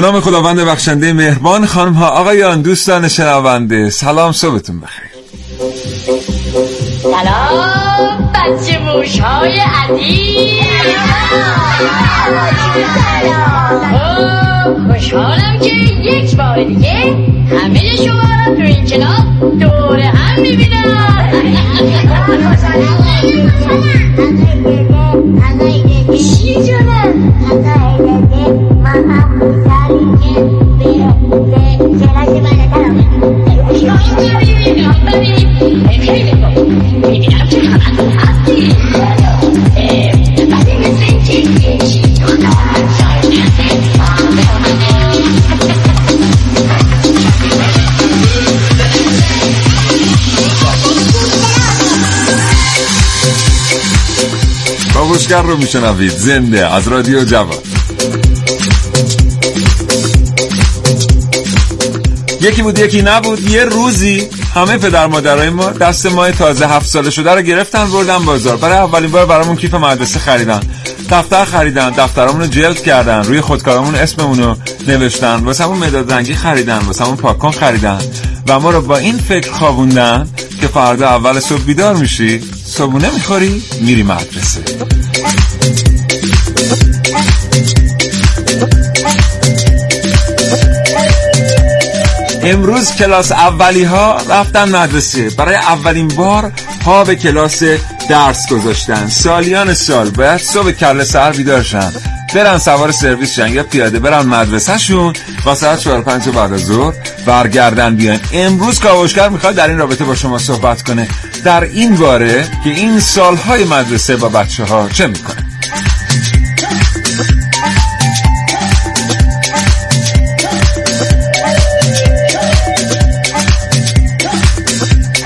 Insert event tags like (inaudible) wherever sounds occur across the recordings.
به نام خداوند بخشنده مهربان خانم ها آقایان دوستان شنونده سلام صبحتون بخیر. سلام بچه موش های عزیز خوشحالم که یک بار دیگه همه شما را تو این کلاس دور هم می‌بینم. (laughs) چی جونه؟ خیلی کاوشگر رو میشنوید. زنده. از رادیو جوان. یکی بود یکی نبود. یه روزی همه پدر مادرای ما دست ماه تازه هفت ساله شده رو گرفتن بردن بازار. برای اولین بار برامون کیف مدرسه خریدن. دفتر خریدن دفترامون رو جلد کردن. روی خودکارامون اسممون رو نوشتن. واسه همون مداد رنگی خریدن واسه همون پاکن خریدن. و ما رو با این فکر خوابوندن که فردا اول صبح بیدار میشی. صبحونه می‌خوری میری مدرسه. امروز کلاس اولی ها رفتن مدرسه. برای اولین بار پا به کلاس درس گذاشتن. سالیان سال باید صبح کل سر بیدار شن برن سوار سرویس شن یا پیاده برن مدرسه شون با ساعت 4 5 بعد از ظهر برگردن بیان. امروز کاوشگر می‌خواد در این رابطه با شما صحبت کنه. در این باره که این سالهای مدرسه با بچه ها چه می‌کنه؟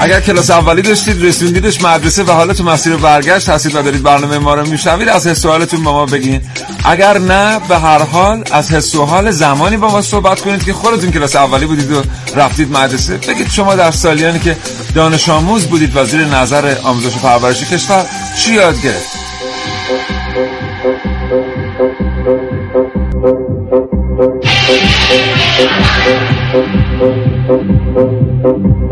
اگر کلاس اولی داشتید رسوندیدش مدرسه و حالا تو مسیر برگشت هستید و دارید برنامه ما رو میشنوید از حس حالتون با ما بگین. اگر نه به هر حال از حس و حال زمانی با ما صحبت کنید که خودتون کلاس اولی بودید و رفتید مدرسه. بگید شما در سالیانی که دانش آموز بودید و زیر نظر آموزش و پرورش کشور چی یاد گرفت؟ دو بیس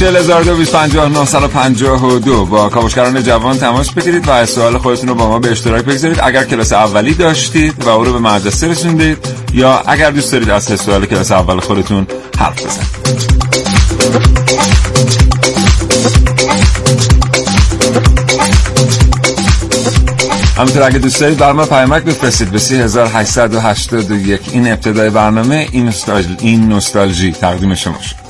42250952 با کاوشگران جوان تماس بگیرید و از سوال خودتون رو با ما به اشتراک بگذارید. اگر کلاس اولی داشتید و او رو به مدرسه رسوندید یا اگر دوست دارید از سوال کلاس اول خودتون حرف بزنید. همینطور اگه دوست دارید برای ما پیامک بفرستید به 3881 این ابتدای برنامه این نوستالژی, این نوستالژی. تقدیم شما شد.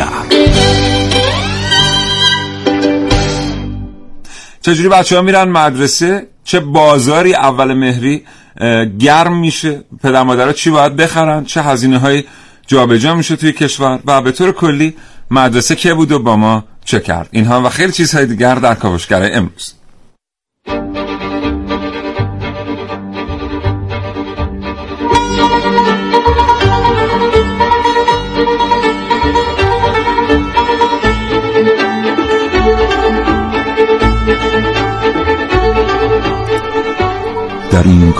کاوشگر چجوری بچه ها میرن مدرسه؟ چه بازاری اول مهری گرم میشه. پدر مادرها چی باید بخرن؟ چه هزینه های جابجا میشه توی کشور؟ و به طور کلی مدرسه که بود و با ما چه کرد؟ اینها و خیلی چیزهای دیگر در کاوشگر امروز.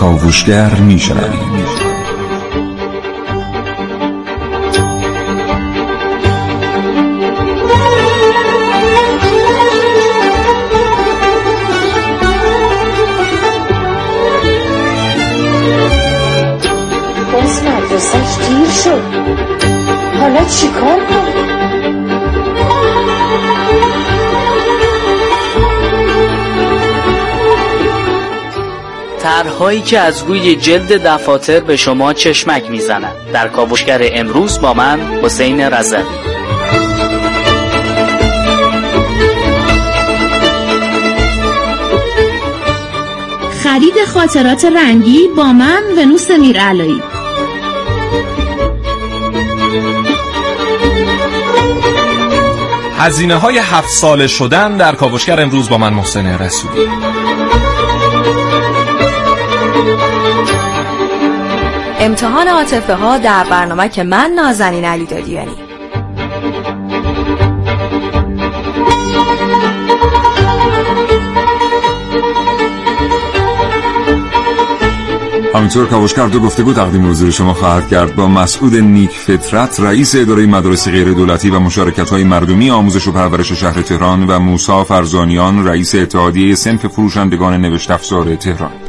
کاوشگر میشنوید باز مدرسهش دیر شد. حالا چیکار طرحهایی که از روی جلد دفاتر به شما چشمک می‌زنند. در کاوشگر امروز با من حسین رضوی. خرید خاطرات رنگی با من ونوس میرعلایی هزینه های هفت ساله شدن در کاوشگر امروز با من محسن رسولی. امتحان عاطفه ها در برنامه که من نازنین علی دادیانی. همینطور کاوشگر دو گفتگو تقدیم حضور شما خواهد کرد. با مسعود نیک فطرت رئیس اداره مدارس غیر دولتی و مشارکت های مردمی آموزش و پرورش شهر تهران و موسا فرزانیان رئیس اتحادیه سنف فروشندگان نوشت افزار تهران.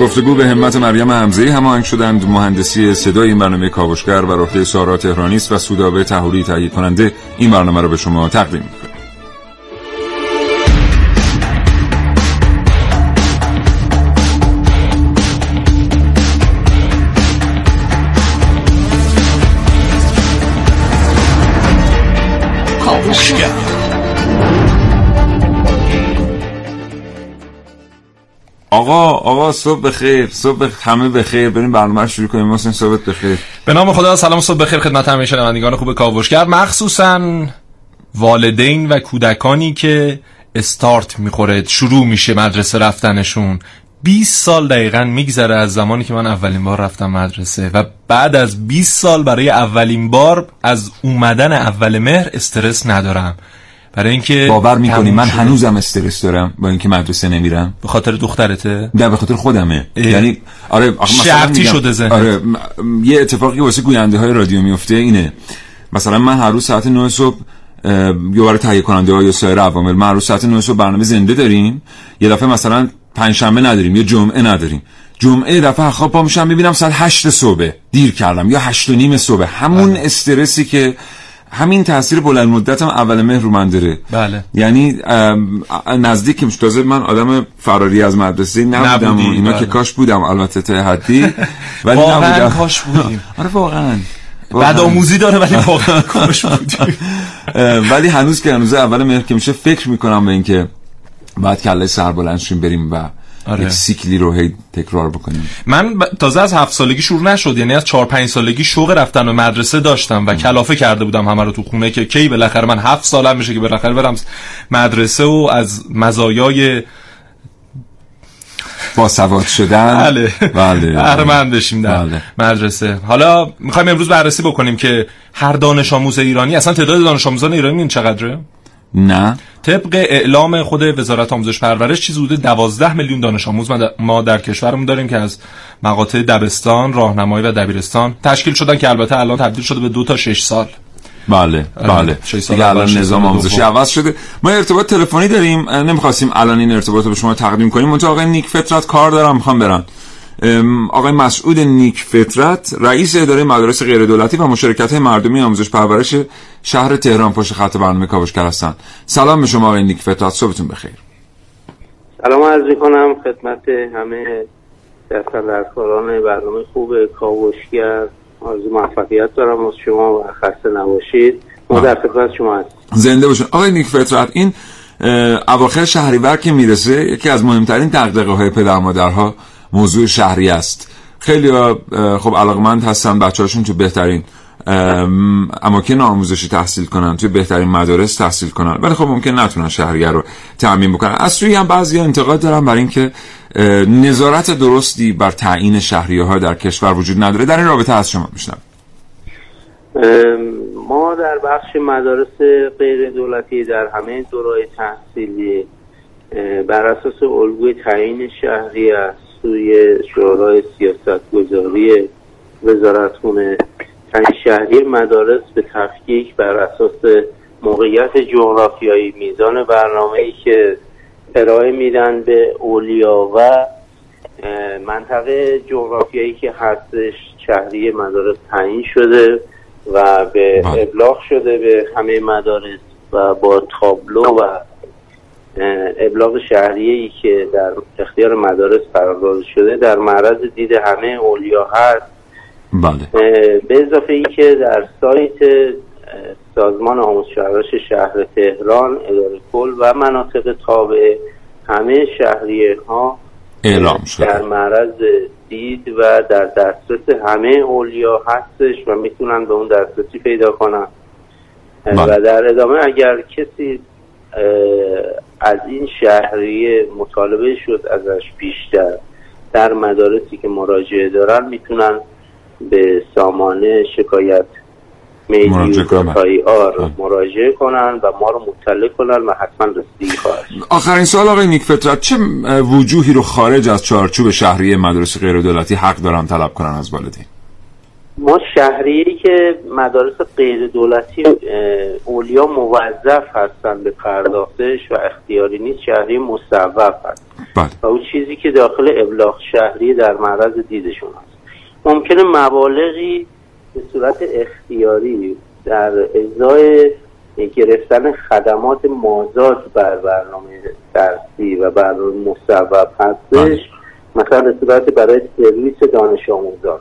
گفتگو به همت مریم حمزه هماهنگ شدند مهندسی صدای این برنامه کاوشگر و عهده سارا تهرانی است و سودابه تهوری تهیه کننده این برنامه را به شما تقدیم آقا صبح بخیر صبح. همه بخیر. بریم برنامه رو شروع کنیم. محسن صبحت بخیر. به نام خدا سلام صبح بخیر خدمت همه شنوندگان خوب کاوشگر. مخصوصا والدین و کودکانی که استارت می‌خوره شروع میشه مدرسه رفتنشون. 20 سال دقیقا میگذره از زمانی که من اولین بار رفتم مدرسه و بعد از 20 سال برای اولین بار از اومدن اول مهر استرس ندارم. برای اینکه باور می‌کنی من شده. هنوزم استرس دارم با اینکه مدرسه نمیرم؟ به خاطر دخترته؟ نه به خاطر خودمه. اه. یعنی آره شرطی شده ذهنت. آره م- یه اتفاقی که واسه گوینده های رادیو میفته اینه. مثلا من هر روز ساعت 9 صبح یا برای تهیه کننده ها یا سایر عوامل من هر روز ساعت 9 صبح برنامه زنده داریم. یه دفعه مثلا پنجشنبه نداریم یا جمعه نداریم. جمعه دفعه خواب پا میشم می‌بینم ساعت 8 صبح دیر کردم یا 8 و نیم صبح همون استرسی که همین تاثیر بلند مدتم اول مهر رو من داره بله. یعنی نزدیک میشه تازه من آدم فراری از مدرسه نبودم نبودی، و اینا بله. که کاش بودم البته تا حدی (laughs) ولی واقعا نبودم کاش بودیم (laughs) آره واقعا بعد. آموزی داره ولی واقعا کاش بودیم (laughs) ولی هنوز که هنوز اول مهر که میشه فکر می‌کنم به اینکه بعد کله سر بلند شیم بریم و آره. یک سیکلی رو هی تکرار بکنیم. من ب- تازه از هفت سالگی شروع نشد یعنی از چهار پنج سالگی شوق رفتن به مدرسه داشتم و کلافه کرده بودم همه رو تو خونه که کی بالاخره من هفت سالم میشه که بالاخره برم مدرسه و از مزایای با سواد شدن. بله. بله. بشیم در بله. مدرسه. حالا می‌خوایم امروز بررسی بکنیم که هر دانش آموز ایرانی اصلا تعداد دانش آموزان ایرانی این چقدره؟ نه. طبق اعلام خود وزارت آموزش پرورش چیز حدود 12 میلیون دانش آموز ما در- کشورمون داریم که از مقاطع دبستان، راهنمایی و دبیرستان تشکیل شدن که البته الان تبدیل شده به دو تا 6 سال. بله بله. دیگه الان نظام آموزشی دوم. عوض شده. ما ارتباط تلفنی داریم. نمی‌خواستیم الان این ارتباط رو به شما تقدیم کنیم. منتها آقای نیک فطرت کار دارم. می‌خوام برن آقای مسعود نیک فطرت رئیس اداره مدارس غیر دولتی و مشارکت مردمی آموزش پرورش شهر تهران پشت خط برنامه کاوشگر هستن سلام به شما آقای نیک فطرت صبحتون بخیر. سلام عرض می‌کنم خدمت همه دستندرکاران برنامه خوب کاوشگر. آرزو موفقیت دارم از شما و خسته نباشید. ما در خدمت شما هستیم زنده باشین. آقای نیک فطرت این اواخر شهریور که می‌رسه یکی از مهمترین دغدغه های پدر مادرها موضوع شهری است. خیلی خب علاقمند هستن بچه هاشون تو بهترین ام، اماکن آموزشی تحصیل کنن توی بهترین مدارس تحصیل کنن. ولی خب ممکن نتونن شهریه رو تعمین بکنن. از سوی هم بعضی انتقاد دارن بر اینکه نظارت درستی بر تعیین شهریه ها در کشور وجود نداره. در این رابطه از شما میشنم ما در بخش مدارس غیر دولتی در همه دورای تحصیلی بر اساس الگوی تعیین شهری از سوی شورای سیاست گذاری وزارتخونه تعیین شهری مدارس به تفکیک بر اساس موقعیت جغرافیایی میزان برنامه ای که ارائه میدن به اولیا و منطقه جغرافیایی که هستش شهری مدارس تعیین شده و به بله. ابلاغ شده به همه مدارس و با تابلو و ابلاغ شهریه‌ای که در اختیار مدارس قرار شده در معرض دید همه اولیا هست. بله. به اضافه ای که در سایت سازمان آموزش و پرورش شهر تهران اداره کل و مناطق تابع همه شهریه ها اعلام در شده معرض دید و در دسترس همه اولیا هستش و می‌تونن به اون دسترسی پیدا کنن. بله. و در ادامه اگر کسی از این شهریه مطالبه شد ازش بیشتر در مدارسی که مراجعه دارن می‌تونن به سامانه شکایت مراجعه کنن. آر بله. مراجعه کنن و ما رو مطلع کنن و حتما رسیدگی خواهد. آخرین سوال آقای نیک فطرت چه وجوهی رو خارج از چارچوب شهریه مدارس غیر دولتی حق دارن طلب کنن از والدین ما شهریه‌ای که مدارس غیر دولتی اولیا موظف هستن به پرداختش و اختیاری نیست شهریه مصوب هست. بله. و اون چیزی که داخل ابلاغ شهری در معرض دیدشون هست. ممکنه مبالغی به صورت اختیاری در ازای گرفتن خدمات مازاد بر برنامه درسی و برنامه مصوب هستش. مثلا به صورت برای سرویس دانش آموزان.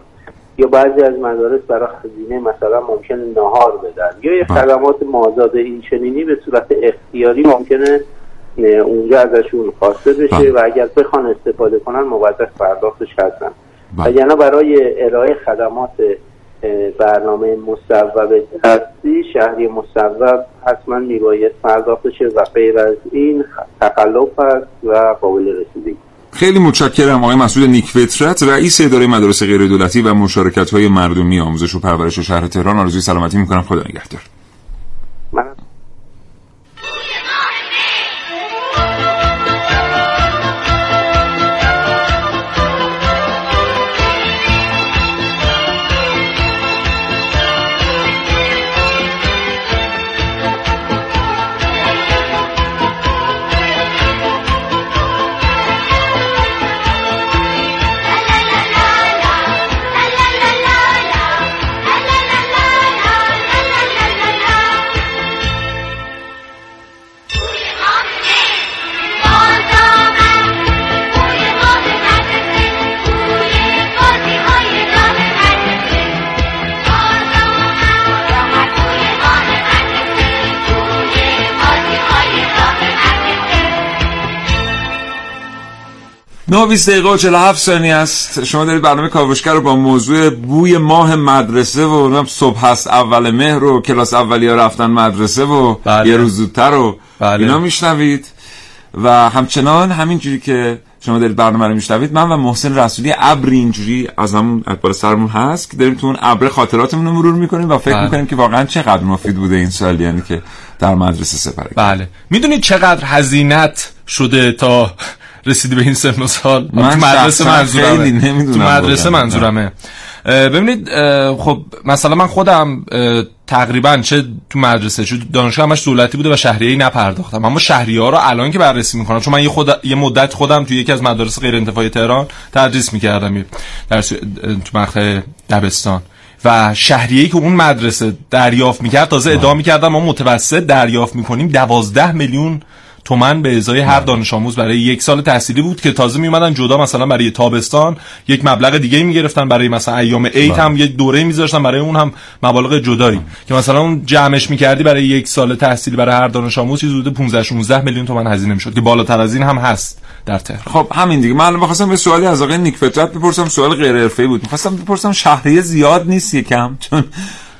یا بعضی از مدارس برای خزینه مثلا ممکنه نهار بدن یا یه بله. خدمات مازاد این چنینی به صورت اختیاری ممکنه اونجا ازشون خواسته بشه بله. و اگر بخوان استفاده کنن موظف پرداختش هستن بله. وگرنه برای ارائه خدمات برنامه مصوب درسی شهری مصوب حتما میباید پرداخت و غیر از این تقلب است و قابل رسیدگی خیلی متشکرم آقای مسعود نیک فطرت رئیس اداره مدارس غیر دولتی و مشارکت های مردمی آموزش و پرورش شهر تهران. آرزوی سلامتی می‌کنم. خدا نگهدار. 20 دقیقه و 47 ثانیه است شما دارید برنامه کاوشگر رو با موضوع بوی ماه مدرسه و صبح هست اول مهر و کلاس اولیا رفتن مدرسه و بله. یه روز زودتر و بله. اینا میشنوید و همچنان همینجوری که شما دارید برنامه رو میشنوید من و محسن رسولی ابر اینجوری از همون بالا سرمون هست که داریم تو اون ابر خاطراتمون رو مرور می‌کنیم و فکر بله. می‌کنیم که واقعا چقدر مفید بوده این سال یعنی که در مدرسه سپری بله می‌دونید چقدر هزینت شده تا رسیدی به این سن و سال؟ من تو مدرسه منظورمه. تو مدرسه. منظورمه. ببینید خب مثلا من خودم تقریبا چه تو مدرسه چه دانشگاه همش دولتی بوده و شهریه‌ای نپرداختم. اما شهریه ها رو الان که بررسی می‌کنم چون من یه خود یه مدت خودم تو یکی از مدارس غیر انتفاعی تهران تدریس می‌کردم در تو مقطع دبستان. و شهریه‌ای که اون مدرسه دریافت می‌کرد تازه ادعا می‌کردم ما متوسط دریافت می‌کنیم دوازده میلیون تومن به ازای هر دانش آموز برای یک سال تحصیلی بود که تازه میومدن جدا مثلا برای تابستان یک مبلغ دیگه می‌گرفتن برای مثلا ایام عید هم یک دوره میذاشتن برای اون هم مبالغ جدایی. که مثلا اون جمعش می‌کردی برای یک سال تحصیلی برای هر دانش آموز چیزی حدود 15 16 میلیون تومن هزینه می‌شد که بالاتر از این هم هست در تهران. خب همین دیگه. من بخواستم به سوالی از آقای نیک فطرت بپرسم سوال غیر حرفه‌ای بود. می‌خواستم بپرسم شهریه زیاد نیست یکم؟ چون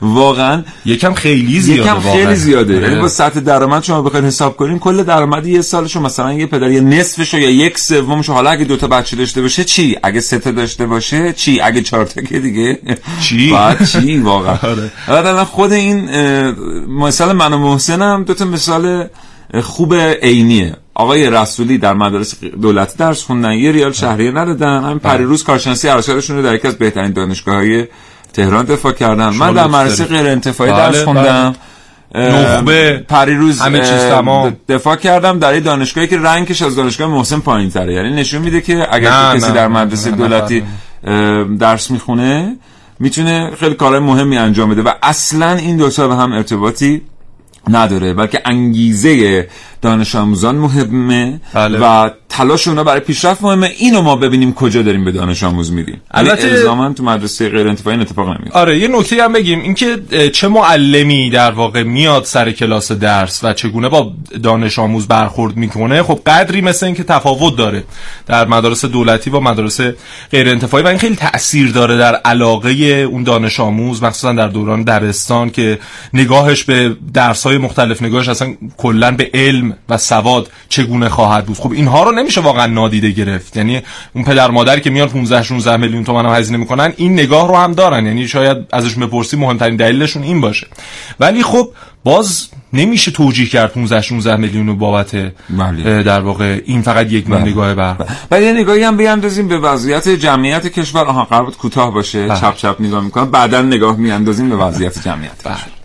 واقعا یکم خیلی زیاده یکم واقعا. خیلی زیاده آره. یعنی با سطح درآمد شما بخواید حساب کنین کل درآمد یه سالشو مثلا یه پدر یه نصفشو یا یک سومشو حالا اگه دو تا بچه داشته باشه چی؟ اگه سه تا داشته باشه چی؟ اگه چهار تا که دیگه؟ چی؟ بعد چی؟ واقعا. (laughs) آره. خود این مثال من و محسنم دو تا مثال خوب عینیه. آقای رسولی در مدارس دولتی درس خوندن یه ریال شهریه ندادن همین پریروز کارشناسی ارشدشون رو در یکی از بهترین دانشگاه های تهران دفاع کردن من در مدرسه. غیر انتفاعی بله، درس خوندم اه، نخبه، پریروز همه چیز تمام. دفاع کردم در یه دانشگاهی که رنگش از دانشگاه محسن پایین تره یعنی نشون میده که اگر نه، کسی نه، در مدرسه دولتی درس می‌خونه می‌تونه خیلی کارهای مهمی انجام بده و اصلا این دوتا به هم ارتباطی نداره بلکه انگیزه دانش آموزان مهمه بله. و تلاش اونا برای پیشرفت مهمه. اینو ما ببینیم کجا داریم به دانش آموز میدیم البته- الزاما تو مدرسه غیر انتفاعی این اتفاق نمیفته. آره یه نکته هم بگیم. اینکه چه معلمی در واقع میاد سر کلاس درس و چگونه با دانش آموز برخورد می‌کنه خب قدری مثل اینکه تفاوت داره در مدارس دولتی با مدارس غیر انتفاعی و این خیلی تاثیر داره در علاقه اون دانش آموز مخصوصا در دوران دبستان که نگاهش به درس های مختلف نگاهش اصلا کلا به علم و سواد چگونه خواهد بود. خب اینها رو نمیشه واقعا نادیده گرفت. یعنی اون پدر مادری که میان 15 16 میلیون تومن هم هزینه می‌کنن این نگاه رو هم دارن. یعنی شاید ازشون بپرسی مهمترین دلیلشون این باشه. ولی خب باز نمیشه توجیه کرد 15 16 میلیون بابت بله. در واقع این فقط یک نوع بله. نگاه بر. و یه نگاهی هم بیاندازیم به وضعیت جمعیت کشور. آها قرار کوتاه باشه. بله. چپ چپ نگاه می‌کنم. بعدا نگاه میاندازیم به وضعیت جمعیت بله.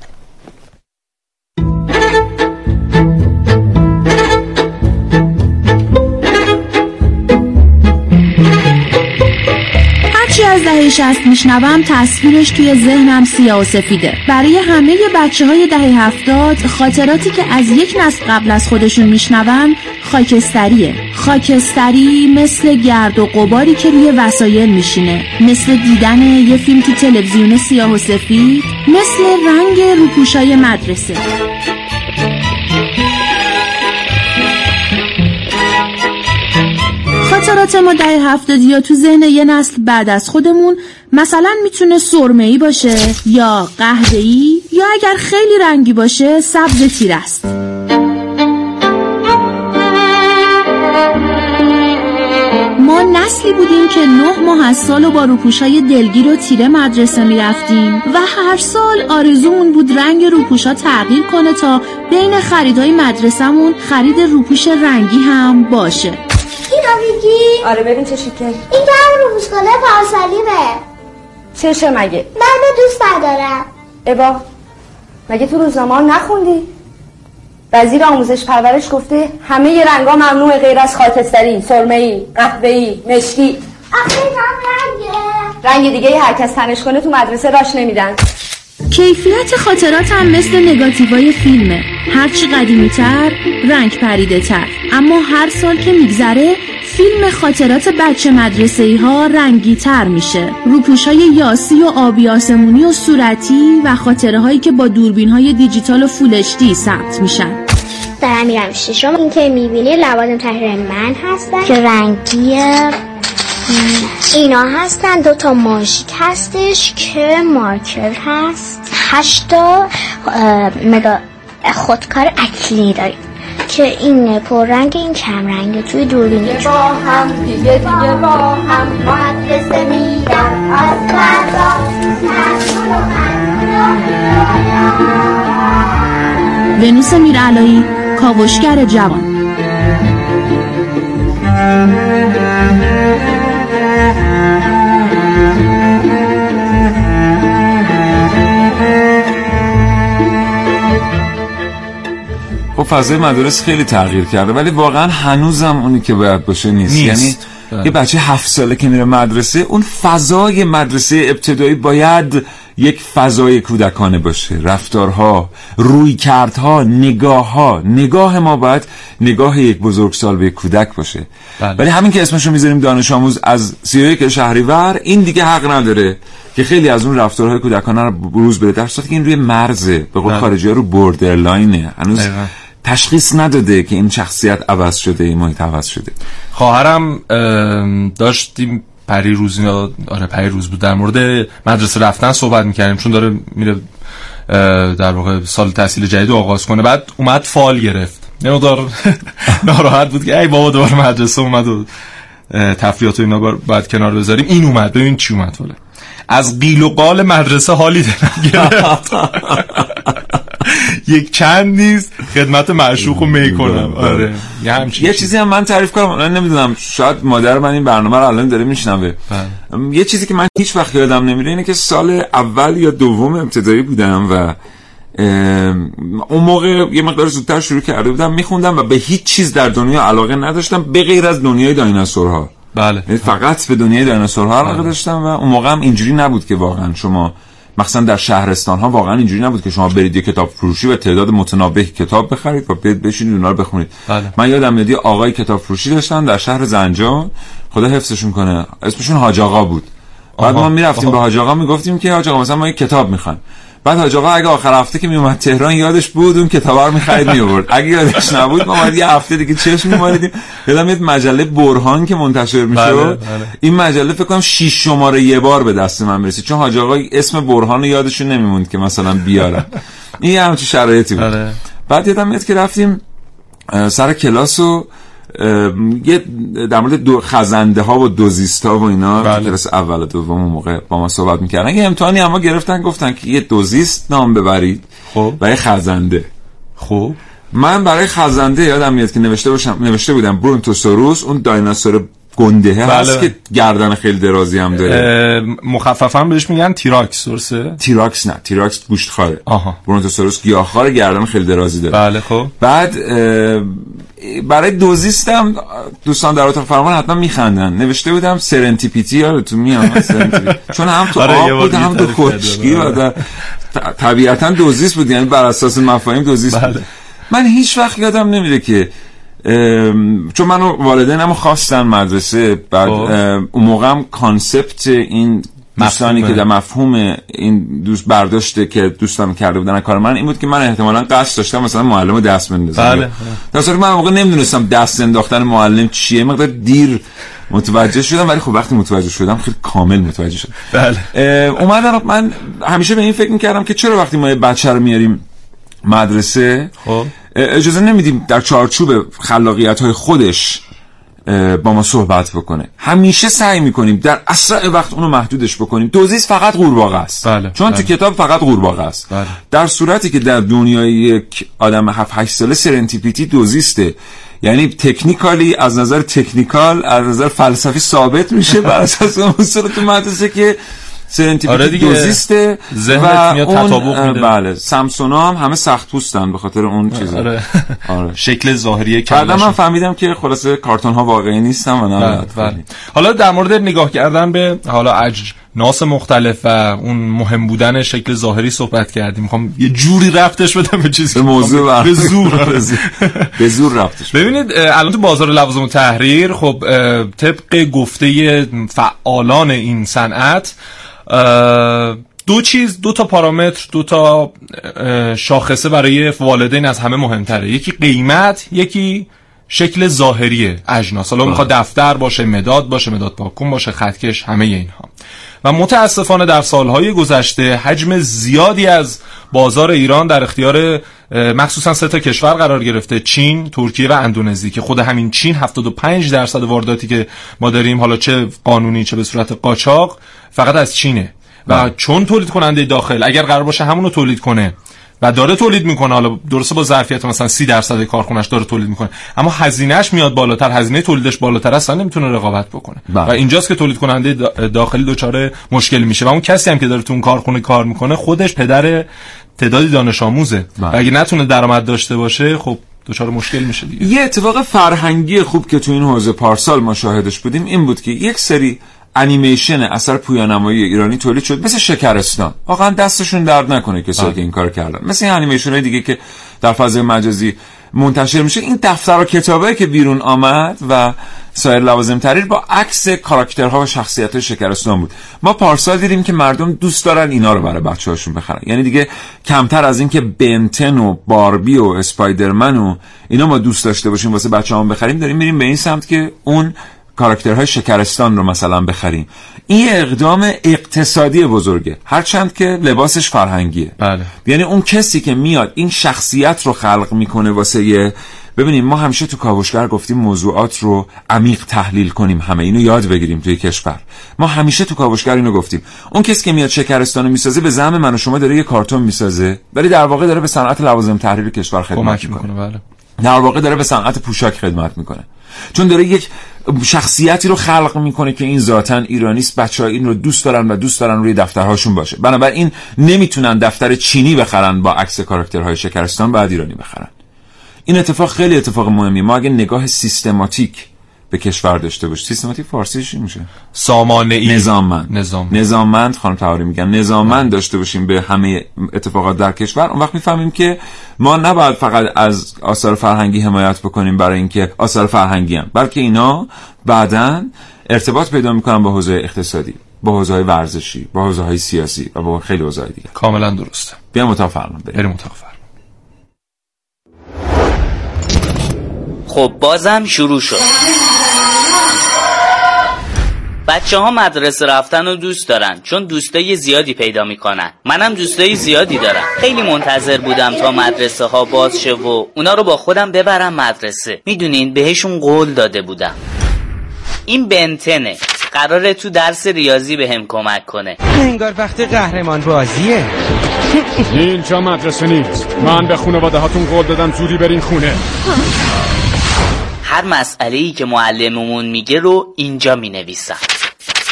از دهه 60 میشنوم تصویرش توی ذهنم سیاه و سفیده. برای همه بچه های دهه 70 خاطراتی که از یک نسل قبل از خودشون میشنون خاکستریه. خاکستری مثل گرد و غباری که روی وسایل میشینه. مثل دیدن یه فیلم تو تلویزیون سیاه و سفید مثل رنگ روپوشای مدرسه. خاطرات ما دهه هفتادی یا تو ذهن یه نسل بعد از خودمون مثلا می‌تونه سرمه‌ای باشه یا قهوه‌ای یا اگر خیلی رنگی باشه سبز تیر است. ما نسلی بودیم که نه ماه از سال و با روپوشای دلگیر و تیره مدرسه می‌رفتیم و هر سال آرزومون بود رنگ روپوشا تغییر کنه تا بین خریدهای مدرسهمون خرید روپوش رنگی هم باشه. اینو میگی؟ آره ببین چه شیکه این گرم رو موسکاله پارسالیمه. چشه مگه؟ من دوست ندارم. ابا مگه تو روزنامه نخوندی؟ وزیر آموزش پرورش گفته همه رنگا ممنوع غیر از خاکستری سرمه‌ای قهوه‌ای مشکی. آخه رنگه. رنگ دیگه هر کس تنش کنه تو مدرسه راش نمیدن. کیفیت خاطرات هم مثل نگاتیوای فیلمه. هرچی قدیمی تر رنگ پریده تر اما هر سال که میگذره فیلم خاطرات بچه مدرسه ها رنگی تر میشه. روپوش های یاسی و آبی آسمونی و صورتی و خاطره هایی که با دوربین های دیجیتال و فولشتی ثبت میشن. دارم میرم ششم این که می‌بینی لوازم تحریر من هستن. که رنگیه اینا هستن. دو تا ماژیک هستش که مارکر هست. هشتا مدا خودکار اکلی داریم. که این پررنگ این کم رنگه توی دوربین با هم دیگه دیگه با هم. مدرسه میدم از فردا ونوس میرعلایی کاوشگر جوان. خب فضای مدارس خیلی تغییر کرده ولی واقعا هنوزم اونی که باید باشه نیست, نیست. یعنی بله. یه بچه هفت ساله که میره مدرسه اون فضای مدرسه ابتدایی باید یک فضای کودکانه باشه رفتارها روی کردها نگاه ها نگاه ما باید نگاه یک بزرگسال به یک کودک باشه بله. ولی همین که اسمشو می‌ذاریم دانش آموز از 31 شهریور این دیگه حق نداره که خیلی از اون رفتارهای کودکانه رو بروز بده در صورتی که این روی مرزه به قول بله. خارجی ها رو بوردرلاینه هنوز دقیقاً. تشخیص نداده که این شخصیت عوض شده این محیط عوض شده. خواهرم داشتیم پری روز آره پری روز بود. در مورد مدرسه رفتن صحبت می‌کردیم. چون داره میره در واقع سال تحصیل جدید رو آغاز کنه. بعد اومد فال گرفت. یه مقدار (laughs) ناراحت بود که ای بابا دوباره مدرسه اومد و اه، تفریحات و اینا باید کنار بذاریم. این اومد. ببین چی اومد فاله. از قیل و قال مدرسه حالی گرفت (laughs) یک چند نیست. خدمت معشوق رو می کنم. آره. یه همچین یه چیزی هم من تعریف کنم. من نمی‌دونم شاید مادر من این برنامه رو الان داره میشنوه. یه چیزی که من هیچ وقت یادم نمیره اینه که سال اول یا دوم ابتدایی بودم و اون موقع یه مقدار زودتر شروع کرده بودم میخوندم و به هیچ چیز در دنیا علاقه نداشتم به غیر از دنیای دایناسورها. بله. یعنی فقط به دنیای دایناسورها علاقه داشتم و اون موقع هم اینجوری نبود که واقعا شما مثلا در شهرستان ها واقعا اینجوری نبود که شما برید یه کتاب فروشی و تعداد متنابه کتاب بخرید و برید بشینید اونا رو بخونید بله. من یادم میاد یه آقای کتاب فروشی داشتن در شهر زنجان خدا حفظشون کنه اسمشون حاج آقا بود بعد آها. ما می‌رفتیم. به حاج آقا می‌گفتیم که حاج آقا مثلا ما یه کتاب می‌خوایم بعد حاج آقا اگه آخر هفته که میومد تهران یادش بود اون کتاب رو می‌خرید میورد اگه یادش نبود ما باید یه هفته دیگه چشم میمالیدیم یادم میاد مجله برهان که منتشر می‌شد بله، بله. این مجله فکر کنم 6 شماره یه بار به دست من می‌رسید چون حاج آقا اسم برهان رو یادشون نمیموند که مثلا بیارم این یه همچین شرایطی بود. آره. بعد یادم میاد که رفتیم سر کلاس و یه در مورد دو خزنده ها و دوزیست ها و اینا بله. کلاس اول و دوم موقع با ما صحبت می‌کردن. یه امتحانی اما گرفتن گفتن که یه دوزیست نام ببرید خب. و یه خزنده. خب. من برای خزنده یادم میاد که نوشته باشم نوشته بودم برونتوسوروس اون دایناسور گنده هست بله. که گردن خیلی درازی هم داره. مخففا بهش میگن تیراکس درسته تیراکس نه تیراکس گوشت خاره. آها. برونتوسوروس گیاهخوار گردن خیلی درازی داره. بله خب. بعد برای دوزیستم دوستان در اتاق فرمان حتما میخندن. نوشته بودم سرنتیپیتی یادتون میاد؟ (laughs) سرنتیپیتی. چون هم تو آره، آب بود هم تو خشکی. و ط- طبیعتا دوزیست بود یعنی بر اساس مفاهیم دوزیست بود. بله. من هیچ وقت یادم نمیره که چون منو والدینم خواستن مدرسه بعد خب. اون موقع هم concept این دوستانی. که در مفهوم این دوست برداشته که دوستان کرده بودن کار من این بود که من احتمالا قصد داشتم مثلا معلم رو دست بندازم بله. در صورتی من موقع نمی‌دونستم دست انداختن معلم چیه مقدار دیر متوجه شدم ولی خب وقتی متوجه شدم خیلی کامل متوجه شدم بله اومدم من همیشه به این فکر می‌کردم که چرا وقتی ما یه بچه رو میاریم مدرسه خب اجازه نمیدیم در چارچوب خلاقیت های خودش با ما صحبت بکنه. همیشه سعی می‌کنیم در اسرع وقت اونو محدودش بکنیم. دوزیست فقط قورباغه است. بله، چون بله. تو کتاب فقط قورباغه است. بله. در صورتی که در دنیای یک آدم 7 8 ساله سرنتیپیتی دوزیسته. یعنی تکنیکالی از نظر تکنیکال از نظر فلسفی ثابت میشه. بر اساس اون اصول تو مدرسه که سرنتیپیتی آره دیگه. دوزیسته میاد اون. بله سامسونا هم همه سخت پوستن به خاطر اون چیزا آره. (laughs) آره شکل ظاهری بعدا من. فهمیدم که خلاصه کارتون ها واقعی نیستن و نه بله، بله. حالا در مورد نگاه کردن به حالا اجناس مختلف و اون مهم بودن شکل ظاهری صحبت کردیم می‌خوام یه جوری رفتش بدم به چیزی به موضوع (laughs) به زور به زور. رفتش ببینید الان تو بازار لوازم و تحریر خب طبق گفته فعالان این صنعت دو چیز دو تا پارامتر دو تا شاخصه برای والدین از همه مهمتره. یکی قیمت یکی شکل ظاهری اجناس. حالا می‌خواد دفتر باشه مداد باشه مداد پاکون باشه خطکش همه اینها. و متاسفانه در سالهای گذشته حجم زیادی از بازار ایران در اختیار مخصوصا سه تا کشور قرار گرفته. چین، ترکیه و اندونزی که خود همین چین 75 درصد وارداتی که ما داریم حالا چه قانونی چه به صورت قاچاق فقط از چینه. و چون تولید کننده داخل اگر قرار باشه همونو تولید کنه و داره تولید می‌کنه. حالا درسته با ظرفیت مثلا 30 درصد کارخونش داره تولید می‌کنه. اما هزینهش میاد بالاتر. هزینه تولیدش بالاتر اصلا نمی‌تونه رقابت بکنه. بله. و اینجاست که تولید کننده دا- داخلی دچار مشکل میشه. و اون کسی هم که داره تو اون کارخونه کار می‌کنه خودش پدر تعدادی دانش آموزه. بله. و اگه نتونه درآمد داشته باشه خب دچار مشکل میشه دیگه. یه اتفاق فرهنگی خوب که تو این حوزه پارسال ما شاهدش بودیم این بود که یک سری انیمیشن اثر پویانمایی ایرانی تولید شد. مثل شکرستان. واقعا دستشون درد نکنه کسایی که این کار کردن. مثل این انیمیشن های دیگه که در فضای مجازی منتشر میشه. این دفتر و کتابایی که بیرون آمد و سایر لوازم تحریر با عکس کاراکترها و شخصیت شکرستان بود. ما پارسال دیدیم که مردم دوست دارن اینا رو برای بچه هاشون بخرن. یعنی دیگه کمتر از این که بنتن و باربی و اسپایدرمن و اینا ما دوست داشته باشیم واسه بچه هم بخریم داریم میریم به این سمت که اون کاراکترهای شکرستان رو مثلا بخریم. این اقدام اقتصادی بزرگه. هرچند که لباسش فرهنگیه. بله. یعنی اون کسی که میاد این شخصیت رو خلق می‌کنه واسه یه ببینیم ما همیشه تو کاوشگر گفتیم موضوعات رو عمیق تحلیل کنیم همه. اینو یاد بگیریم توی کشور. ما همیشه تو کاوشگر اینو گفتیم. اون کسی که میاد شکرستانو می‌سازه به زعم من و شما داره یه کارتون می‌سازه. ولی در واقع داره به صنعت لوازم تحریر کشور خدمت می‌کنه بله. در واقع داره به صنعت پوشاک خدمت می‌کنه. چون داره یک شخصیتی رو خلق می‌کنه که این ذاتا ایرانیست بچه ها این رو دوست دارن و دوست دارن روی دفترهاشون باشه. بنابراین نمی‌تونن دفتر چینی بخرن با عکس کاراکترهای شکرستان بعد ایرانی بخرن. این اتفاق خیلی اتفاق مهمی ما اگه نگاه سیستماتیک به کشور داشته باشه سیستماتیک فارسیش چی میشه؟ سامانه ای نظاممند. نظام نظاممند خانم تهاری میگن. نظاممند داشته باشیم به همه اتفاقات در کشور. اون وقت می‌فهمیم که ما نباید فقط از آثار فرهنگی حمایت بکنیم برای اینکه آثار فرهنگی هم. بلکه اینا بعدا ارتباط پیدا می‌کنن با حوزه اقتصادی با حوزه های ورزشی با حوزه های سیاسی و با خیلی حوزه های دیگه کاملا درسته. بیا فرمان بریم فرمان. خب بازم شروع شد. بچه ها مدرسه رفتن رو دوست دارن چون دوستای زیادی پیدا می‌کنن. منم دوستای زیادی دارم. خیلی منتظر بودم تا مدرسه ها باز شه و اونا رو با خودم ببرم مدرسه. می‌دونین بهشون قول داده بودم. این بنتنه. قراره تو درس ریاضی به هم کمک کنه. انگار وقت قهرمان بازیه. (laughs) اینجا مدرسه نیست. من به خانواده هاتون قول دادم زودی برین خونه. (laughs) هر مسئله ای که معلممون میگه رو اینجا می‌نویسم.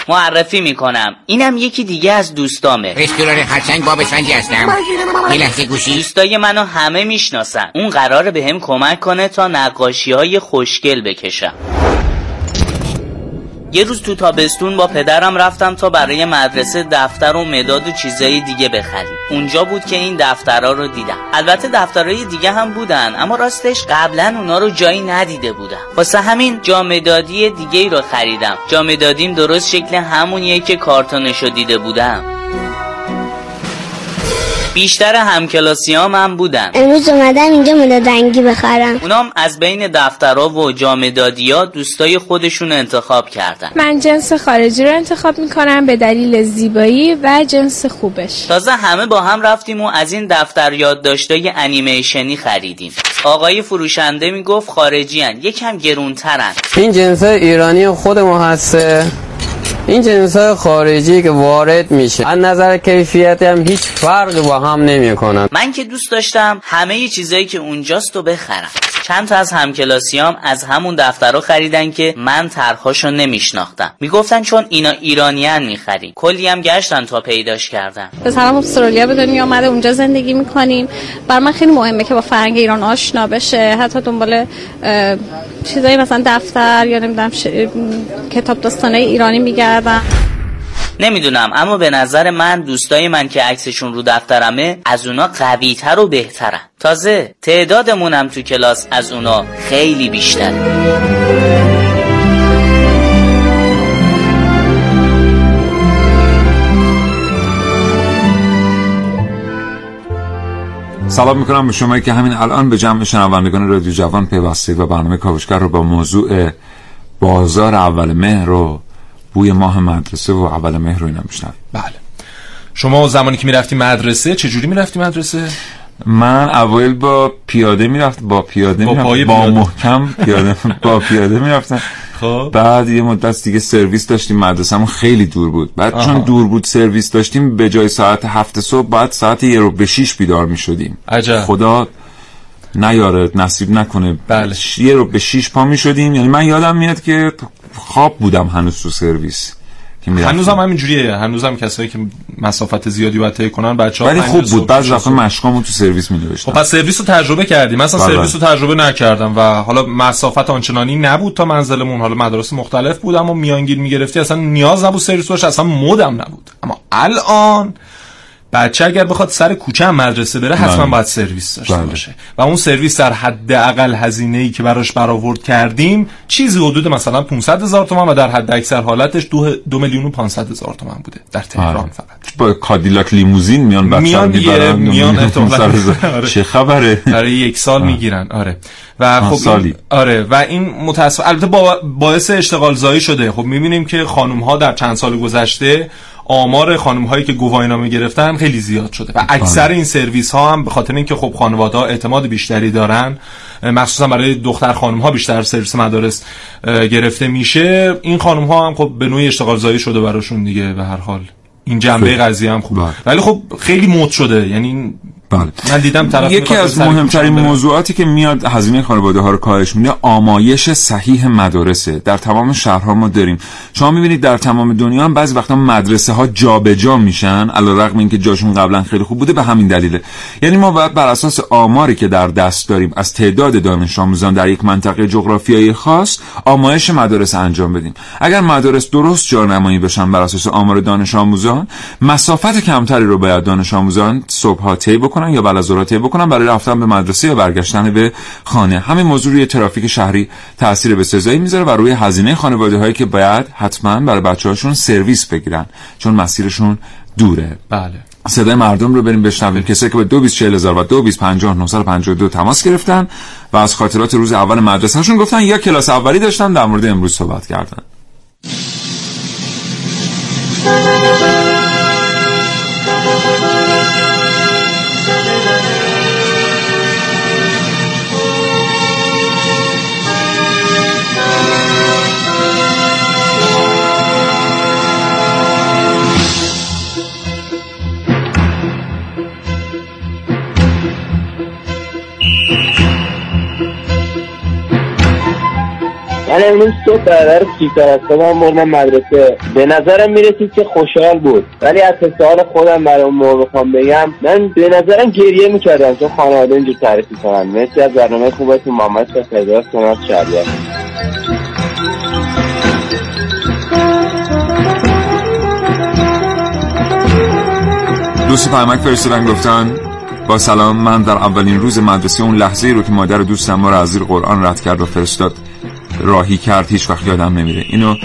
معرفی می‌کنم. اینم یکی دیگه از دوستامه. رستوران خرچنگ باب سنجی هستم. یه لحظه گوشی. دوستای منو همه می‌شناسن. اون قراره به هم کمک کنه تا نقاشی های خوشگل بکشم. یه روز تو تابستون با پدرم رفتم تا برای مدرسه دفتر و مداد و چیزای دیگه بخریم. اونجا بود که این دفترها رو دیدم. البته دفترهای دیگه هم بودن اما راستش قبلا اونا رو جایی ندیده بودم. واسه همین جامدادی دیگه ای رو خریدم. جامدادیم درست شکل همونیه که کارتونشو دیده بودم. بیشتر همکلاسیام هم بودن. امروز اومدم اینجا مداد رنگی بخرم. اونام از بین دفترها و جامدادیا دوستای خودشون انتخاب کردن. من جنس خارجی رو انتخاب می‌کنم به دلیل زیبایی و جنس خوبش. تازه همه با هم رفتیم و از این دفتر یادداشتای انیمیشنی خریدیم. آقای فروشنده می‌گفت خارجی هن. یکم گرونترن. این جنس ایرانی خود ما هسته. این جنس خارجی که وارد میشه از نظر کیفیت هم هیچ فرقی با هم نمی کنن من که دوست داشتم همه چیزایی که اونجاست رو بخرم. چند تا از همکلاسیام از همون دفترها خریدن که من طرحهاشو نمیشناختم. می‌گفتن چون اینا ایرانیان می‌خریم. کلی هم گشتن تا پیداش کردن. پسرم استرالیا به دنیا اومده اونجا زندگی می‌کنیم. بر من خیلی مهمه که با فرهنگ ایران آشنا بشه. حتی دنبال چیزایی مثلا دفتر یا نمی‌دونم ش... کتاب داستانه ایرانی میگردم نمی‌دونم اما به نظر من دوستای من که عکسشون رو دفترمه از اونا قوی تر و بهترن. تازه تعدادمونم تو کلاس از اونا خیلی بیشتره سلام می‌کنم به شما که همین الان به جمع شنوندگان رادیو جوان پیوستید و برنامه کاوشگر رو با موضوع بازار اول مهر رو بوی ماه مدرسه و اول مهر رو اینا بله. شما زمانی که می‌رفتی مدرسه چجوری می‌رفتی مدرسه؟ من اوایل با پیاده می‌رفت با پیاده با می‌رفت با. محکم پیاده (laughs) با پیاده می‌رفتم خب بعد یه مدت دیگه سرویس داشتیم مدرسه‌مون خیلی دور بود بعد آها. چون دور بود سرویس داشتیم به جای ساعت هفت صبح بعد ساعت یه رو به شیش بیدار می‌شدیم عجب. خدا نیاره نصیب نکنه بله. یه رو به شیش پا می‌شدیم یعنی من یادم میاد که خواب بودم هنوز تو سرویس می‌رفتیم. هنوزم همینجوریه. هنوزم کسایی که مسافت زیادی باید طی کنن بچه‌ها ولی خوب بود. بعض شش وقتا صبح. مشقامو تو سرویس می نوشتم خب پس سرویس رو تجربه کردیم. مثلا بله. سرویس رو تجربه نکردم و حالا مسافت آنچنانی نبود تا منزلمون. حالا مدارس مختلف بود اما میانگین می‌گرفتی. اصلا نیاز نبود سرویس باشه. اصلا مودم نبود. اما الان بچه اگر بخواد سر کوچه هم مدرسه بره حتما بله. باید سرویس داشته بله. باشه. و اون سرویس در حد اقل هزینه ای که براش برآورد کردیم چیزی حدود مثلا 500 هزار تومان و در حد اکثر حالتش دو, دو میلیون و 500 هزار تومان بوده. در تهران آره. فقط. با کادیلاک لیموزین میان بچه میان دیگه، میان. احتمالا. (laughs) چه خبره؟ برای یک سال می‌گیرن. آره. و خب سالی. آره. و این متاسف البته با باعث اشتغال زایی شده. خب می‌بینیم که خانم ها در چند سال گذشته آمار خانم هایی که گواهینامه گرفتن خیلی زیاد شده. و اکثر این سرویس ها هم به خاطر اینکه خب خانواده ها اعتماد بیشتری دارن مخصوصا برای دختر خانم ها بیشتر سرویس مدارس گرفته میشه. این خانم ها هم خب به نوعی اشتغال زایی شده براشون دیگه به هر حال. این جنبه خیلی. قضیه هم خوب. بله. ولی خب خیلی مد شده. یعنی بله. من دیدم طرف یکی از مهمترین. موضوعاتی که میاد هزینه خانواده ها رو کاهش میده آمایش صحیح مدارسه در تمام شهرها ما داریم. شما می‌بینید در تمام دنیا هم بعضی وقتا مدرسه ها جابجا میشن علیرغم اینکه جاشون قبلا خیلی خوب بوده به همین دلیله. یعنی ما باید بر اساس آماری که در دست داریم از تعداد دانش آموزان در یک منطقه جغرافیایی خاص آمایش مدارس انجام بدیم. اگر مدارس درست جانمایی بشن بر اساس آمار دانش آموزان مسافت کمتری رو باید دانش آموزان صبحها طی بکنن. یا بعد بکنن برای رفتن به مدرسه یا برگشتن به خانه. همین موضوع روی ترافیک شهری تاثیر بسزایی می‌ذاره و روی هزینه خانواده هایی که باید حتما برای بچه هاشون سرویس بگیرن چون مسیرشون دوره. بله. صدای مردم رو بریم بشنویم. کسایی که به 224000 و 2250 تماس گرفتن و از خاطرات روز اول مدرسهشون گفتن یا کلاس اولی داشتن در مورد امروز صحبت کردن. من امروز صبح برادر از خودم بردم مدرسه. به نظرم می‌رسید که خوشحال بود. ولی از حس حال خودم برای اون موقع بخوام بگم من به نظرم گریه می‌کردم چون خانواده اینجور تعریف می‌کنن. مرسی از برنامه خوبتون. محمد شفیدار سنات شهریار دوست پیامک فرستادن گفتن با سلام من در اولین روز مدرسه اون لحظه رو که مادر دوستم ما رو از زیر قرآن رد کرد و فرستاد. راهی کرد هیچ وقت یادم نمیره. اینو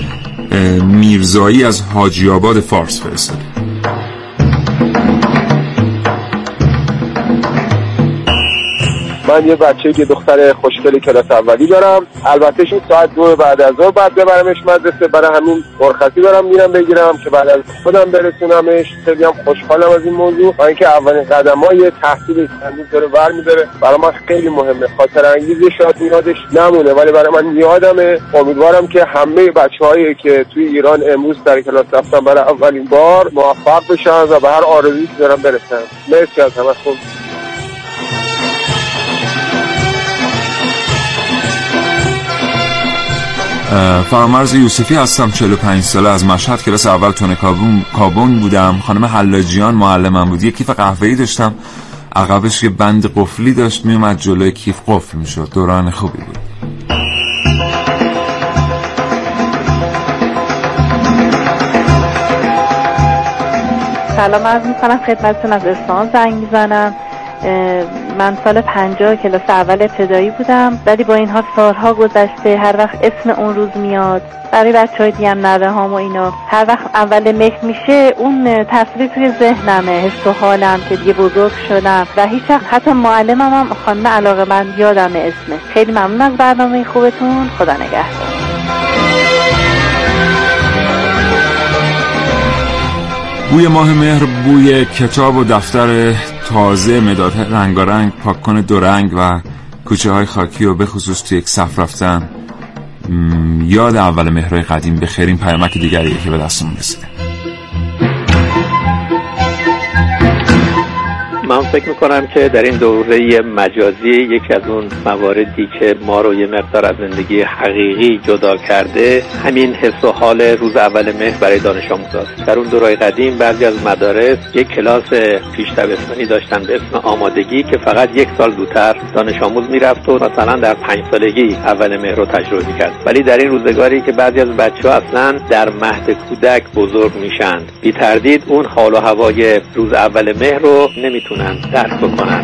میرزایی از حاجی آباد فارس فرستاد من یه بچه که دختر خوشگل کلاس اولی دارم. البته ساعت دو بعد از ظهر بعد ببرمش مدرسه. برای همین مرخصی دارم میرم بگیرم که بعد از خودم برسونمش. خیلی هم خوشحالم از این موضوع و اینکه اولین قدم های تحصیل هنوز داره ور میداره برای من خیلی مهمه. خاطر انگیز شاید یادش نمونه ولی برای من یادمه امیدوارم که همه بچه که توی ایران امروز در کلاس رفتن برای اولین بار موفق بشن و به هر آرزویی که دارن برسن. مرسی از همه خوب. فرامرز یوسفی هستم 45 ساله از مشهد کلاس اول کابون, کابون بودم. خانم حلاجیان معلمم بود. یه کیف قهوه‌ای داشتم. عقبش یه بند قفلی داشت میومد جلوی کیف قفل می‌شد. دوران خوبی بود. سلام عرض می‌کنم خدمتتون از اصفهان زنگ می‌زنم. من سال پنجاه کلاس اول ابتدایی بودم ولی با این سالها گذشته هر وقت اسم اون روز میاد. برای بچه های دیگه نوه هام و اینا. هر وقت اول مهر میشه اون تصویر توی ذهنمه. حس و حالم که دیگه بزرگ شدم. و هیچ وقت حتی معلمم هم خانم علاقه من یادم اسمه. خیلی ممنون از برنامه خوبتون. خدا نگهدار. بوی ماه مهر بوی کتاب و دفتر تازه مداد رنگارنگ پاککن دو رنگ و کوچه های خاکی و به خصوص توی یک صف رفتن. یاد اول مهرهای قدیم به خیرین پیامک دیگریه که به دستمون رسیده. من فکر می‌کنم که در این دوره مجازی یکی از اون مواردی که ما رو یه مقدار از زندگی حقیقی جدا کرده همین حس و حال روز اول مهر برای دانش آموزاست در اون دورای قدیم بعضی از مدارس یک کلاس پیش دبستانی داشتن به اسم آمادگی که فقط یک سال زودتر دانش آموز می‌رفت و مثلا در پنج سالگی اول مهر رو تجربه می‌کرد. ولی در این روزگاری که بعضی از بچه ها اصلا در مهد کودک بزرگ میشن بی تردید اون حال و هوای روز اول مهر رو نمی‌تونن درک بکنن.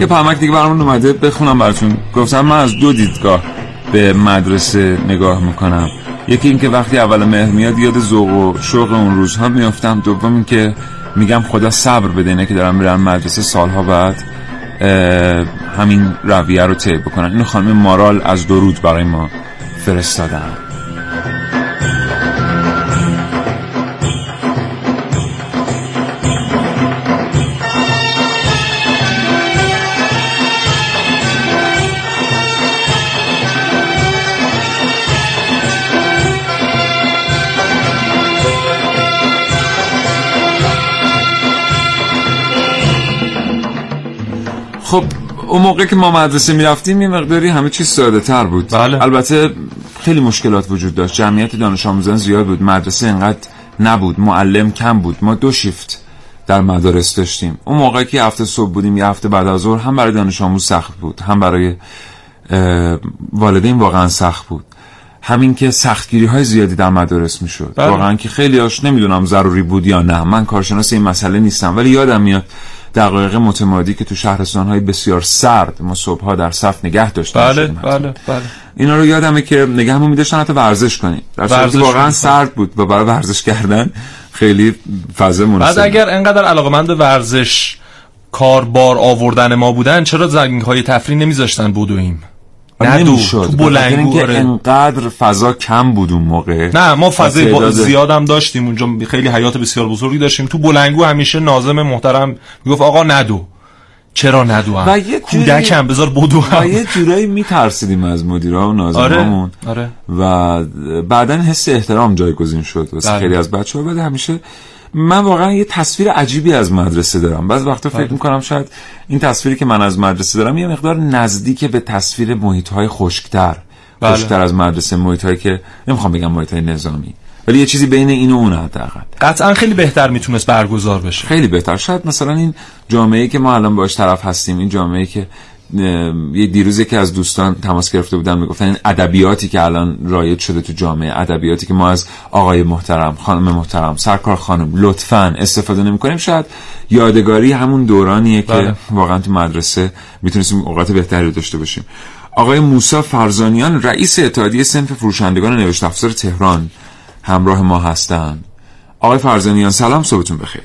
یه پیامک دیگه برامون اومده بخونم براتون. گفتم من از دو دیدگاه به مدرسه نگاه می‌کنم. یکی اینکه وقتی اول مهر میاد یاد ذوق و شوق اون روزها میافتم. دوم اینکه میگم خدا صبر بده اینه که دارن میرن مدرسه سالها بعد همین رویه رو طی بکنن. اینو خانم مارال از درود برای ما فرستادن. خب اون موقع که ما مدرسه می‌رفتیم یه مقداری همه چیز ساده تر بود. بله. البته خیلی مشکلات وجود داشت. جمعیت دانش آموزان زیاد بود. مدرسه انقدر نبود. معلم کم بود. ما دو شیفت در مدارس داشتیم. اون موقع که هفته صبح بودیم یه هفته بعد از ظهر هم برای دانش آموز سخت بود. هم برای والدین واقعا سخت بود. همین که سختگیری های زیادی در مدارس می‌شد. بله. واقعا که خیلی هاش نمی‌دونم ضروری بود یا نه. من کارشناس این مسئله نیستم ولی یادم میاد دقایق متمادی که تو شهرستان های بسیار سرد ما صبحها در صف نگه داشتیم بله بله بله. اینا رو یادمه که نگهمون میداشتن حتی ورزش کنیم. در صورتی که واقعا. سرد بود و برای ورزش کردن خیلی فضا بعد مناسب اگر انقدر علاقمند به ورزش کاربار آوردن ما بودن چرا زنگ های تفریح نمیذاشتن بدویم نه دو نمی‌شد. تو بلنگو آره. انقدر فضا کم بود اون موقع. نه ما تعداد- زیاد هم داشتیم اونجا خیلی حیات بسیار بزرگی داشتیم. تو بلنگو همیشه نازم محترم می‌گفت آقا ندو. چرا ندو هم؟ و کودکم بذار بدو و هم. یه جورایی میترسیدیم از مدیرا و ناظرامون آره و بعدا حس احترام جایگزین شد. واسه بله. خیلی از بچه ها بعد همیشه من واقعا یه تصویر عجیبی از مدرسه دارم. بعض وقتا فکر بله. می‌کنم شاید این تصویری که من از مدرسه دارم یه مقدار نزدیک به تصویر محیط های خشکتر بله. خشکتر از مدرسه محیط هایی که نمی‌خوام بگم محیط های نظامی. ولی یه چیزی بین این و اون حداقل. قطعا خیلی بهتر می‌تونست برگزار بشه. خیلی بهتر. شاید مثلا این جامعه که ما الان باش طرف هستیم این جامعه که یه دیروز که از دوستان تماس گرفته بودن می‌گفتن این ادبیاتی که الان رایج شده تو جامعه ادبیاتی که ما از آقای محترم خانم محترم سرکار خانم لطفا استفاده نمی‌کنیم. شاید یادگاری همون دورانیه که بله. واقعا تو مدرسه می‌تونستیم اوقات بهتری رو داشته باشیم. آقای موسی فرزانیان رئیس اتحادیه صنف فروشندگان نوشت افزار تهران همراه ما هستند آقای فرزانیان سلام صبحتون بخیر.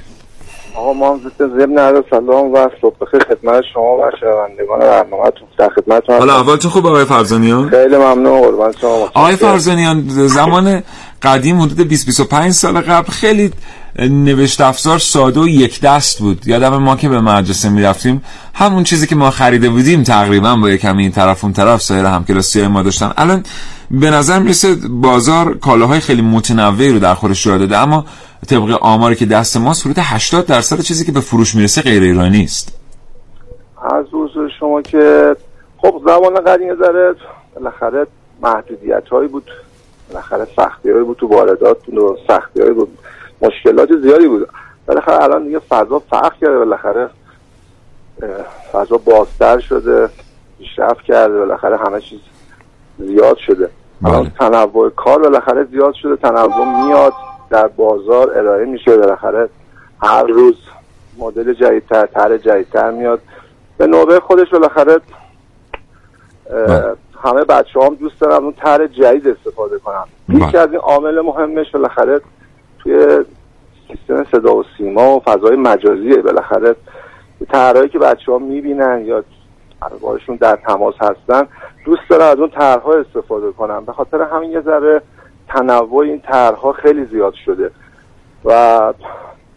آقا ما هم ضمن عرض سلام و صبح بخیر. خدمت شما و شنوندگان برنامه‌تون. در خدمتتون حالا هستم. احوالتون خوب آقای فرزانیان؟ خیلی ممنون قربان شما آقای فرزانیان زمان قدیم حدود 20 25 سال قبل خیلی نوشت افزار ساده و یک دست بود. یادم ما که به مدرسه می‌رفتیم همون چیزی که ما خریده بودیم تقریبا با یه کمی این طرف اون طرف سایر همکلاسی های ما داشتن. الان به نظر می‌رسه بازار کالاهای خیلی متنوعی رو در خودش جا داده اما طبق آماری که دست ما حدود 80 درصد چیزی که به فروش می‌رسه غیر ایرانی است. از حضور شما که خب زمان قدیم ذره بالاخره محدودیت هایی بود. بالاخره سختی هایی بود تو واردات و سختی هایی بود. مشکلات زیادی بود. بالاخره الان دیگه فضا فرق کرده. بالاخره فضا بازتر شده پیشرفت کرده. بالاخره همه چیز زیاد شده. الان تنوع کار بالاخره زیاد شده. تنوع میاد. در بازار ارائه میشه. بالاخره هر روز مدل جدیدتر طرح جدیدتر میاد. به نوبه خودش بالاخره اه، همه بچه هم دوست دارن اون طرح جدید استفاده کنن. یکی از این عامل مهمش بالاخره توی سیستم صدا و سیما و فضای مجازیه. بالاخره طرحهایی که بچه ها می‌بینن یا باشون در تماس هستن دوست دارن از اون طرحها استفاده کنن. به خاطر همین یه ذره تنوع این طرحها خیلی زیاد شده و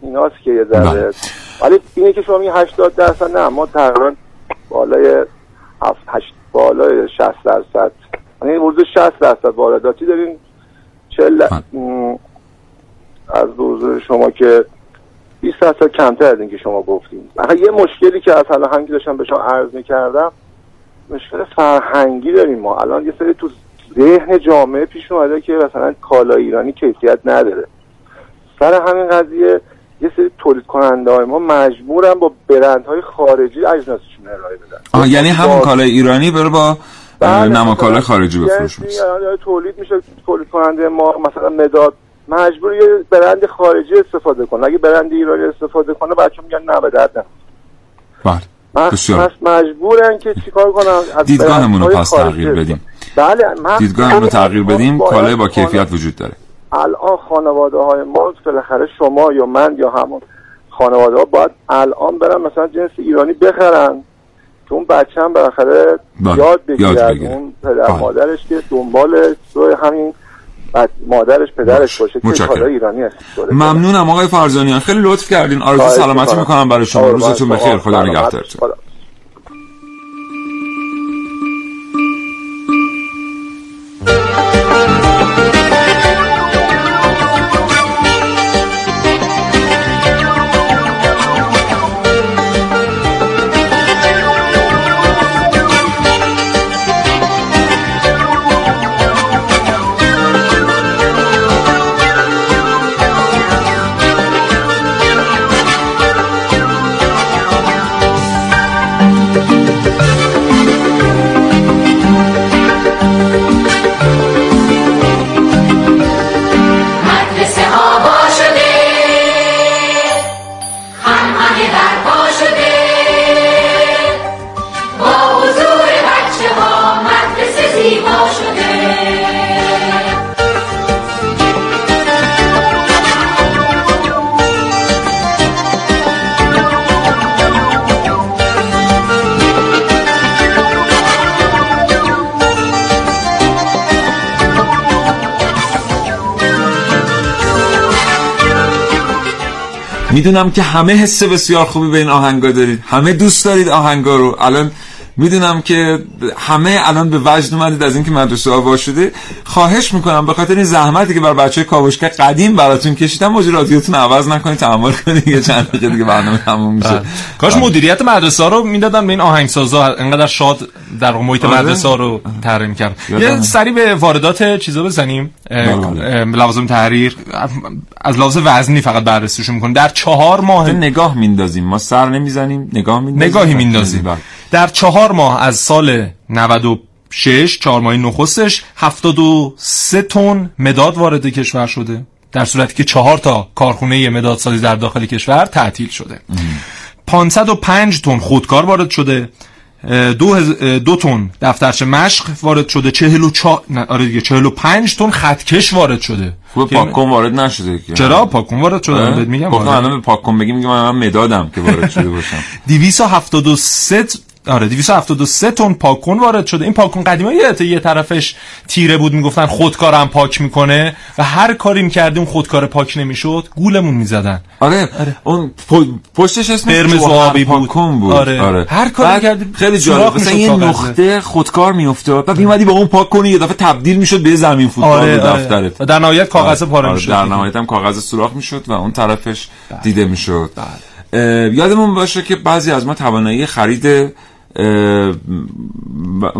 ایناست که یه ذره ولی اینه که شما میگه 80 درصد نه ما تقریبا بالای 7 8 بالای 60 درصد. یعنی حدود 60 درصد وارداتی داریم. 40 در- م، از حضور شما که 20 درصد کمتر از این که شما گفتیم. یه مشکلی که از حالا که داشتم به شما عرض می‌کردم مشکل فرهنگی داریم ما. الان یه سری تو ذهن جامعه پیش اومده که مثلا کالا ایرانی کیفیت نداره. سر همین قضیه یه سری تولید کننده های ما مجبورن با برندهای خارجی اجناسشون ارائه بدن. آه یعنی همون کالای ایرانی بره با بله، نماکالای خارجی بفروش سری الان تولید میشه تولید کننده ما مثلا مداد مجبور یه برند خارجی استفاده کنه. اگه برند ایرانی استفاده کنه بچه میگن نه به درد بسیار. پس مجبورن که چیکار کنن از دیدگاهمون رو پس تغییر بدیم. بله دیدگاهمون رو تغییر بدیم. کالای با کیفیت وجود داره. الان خانواده های ما بالاخره شما یا من یا همون خانواده ها باید الان برن مثلا جنس ایرانی بخرن. که اون بچه هم بالاخره بله، یاد بگیره. اون پدر بله. مادرش که دنبال همین مادرش پدرش باشه که. کالای ایرانی کنه. ممنونم آقای فرزانیان خیلی لطف کردین آرزو سلامتی می‌کنم. برای شما روزتون. بخیر خدا. نگهدارتون می‌دونم که همه حس بسیار خوبی به این آهنگا دارید. همه دوست دارید آهنگا رو. الان می‌دونم که همه الان به وجد اومدید از اینکه مدرسه آوا شده خواهش می‌کنم به خاطر این زحمتی که بر بچه کاوشگر قدیم براتون کشیدم موج رادیوتون عوض نکنید تحمل کنید یه چند دقیقه دیگه برنامه تموم میشه بله. کاش مدیریت مدرسه ها رو می‌دادن به این آهنگسازا انقدر شاد در محیط آره. مدرسه ها رو تحریم کرد. یه سری به واردات چیزا بزنیم اه، بله. لوازم تحریر از لحاظ وزنی فقط بررسیشون می‌کنیم در چهار ماه نگاه میندازیم ما سر نمی‌زنیم نگاه میندازیم نگاهی میندازیم بله. در چهار ماه از سال 96 چهار ماه نخستش 73 تن مداد وارد کشور شده. در صورتی که چهار تا کارخونه مدادسازی در داخل کشور تعطیل شده. 505 تن خودکار وارد شده. دو, دو تن دفترچه مشق وارد شده. 44 نه آره دیگه 45 تن خطکش وارد شده. خوب پاکن وارد نشده که. چرا؟ پاکن وارد شده اه؟ بهت میگم. گفتم آره. الان به پاکن بگیم میگم من مدادم که وارد شده باشم. (laughs) 273 ت- آره 273 تن پاکن وارد شده. این پاکن قدیما یه یه طرفش تیره بود می‌گفتن خودکارم پاک می‌کنه و هر کاری می‌کردیم خودکار پاک نمی‌شد گولمون می‌زدن. آره, اون پ- پشتش اسمش قرمز و آبی بود. پاکن بود. آره. هر کاری بعد کردی خیلی جالب مثلا یه. نقطه خودکار میافتاد. بعد میومدی با اون پاک کنی یه دفعه تبدیل می‌شد به زمین فوتبال آره، آره. دفترت. در نهایت کاغذ آره، پاره آره، می‌شد. در نهایت هم کاغذ سوراخ می‌شد و اون طرفش دیده می‌شد. اه، یادمون باشه که بعضی از ما توانایی خرید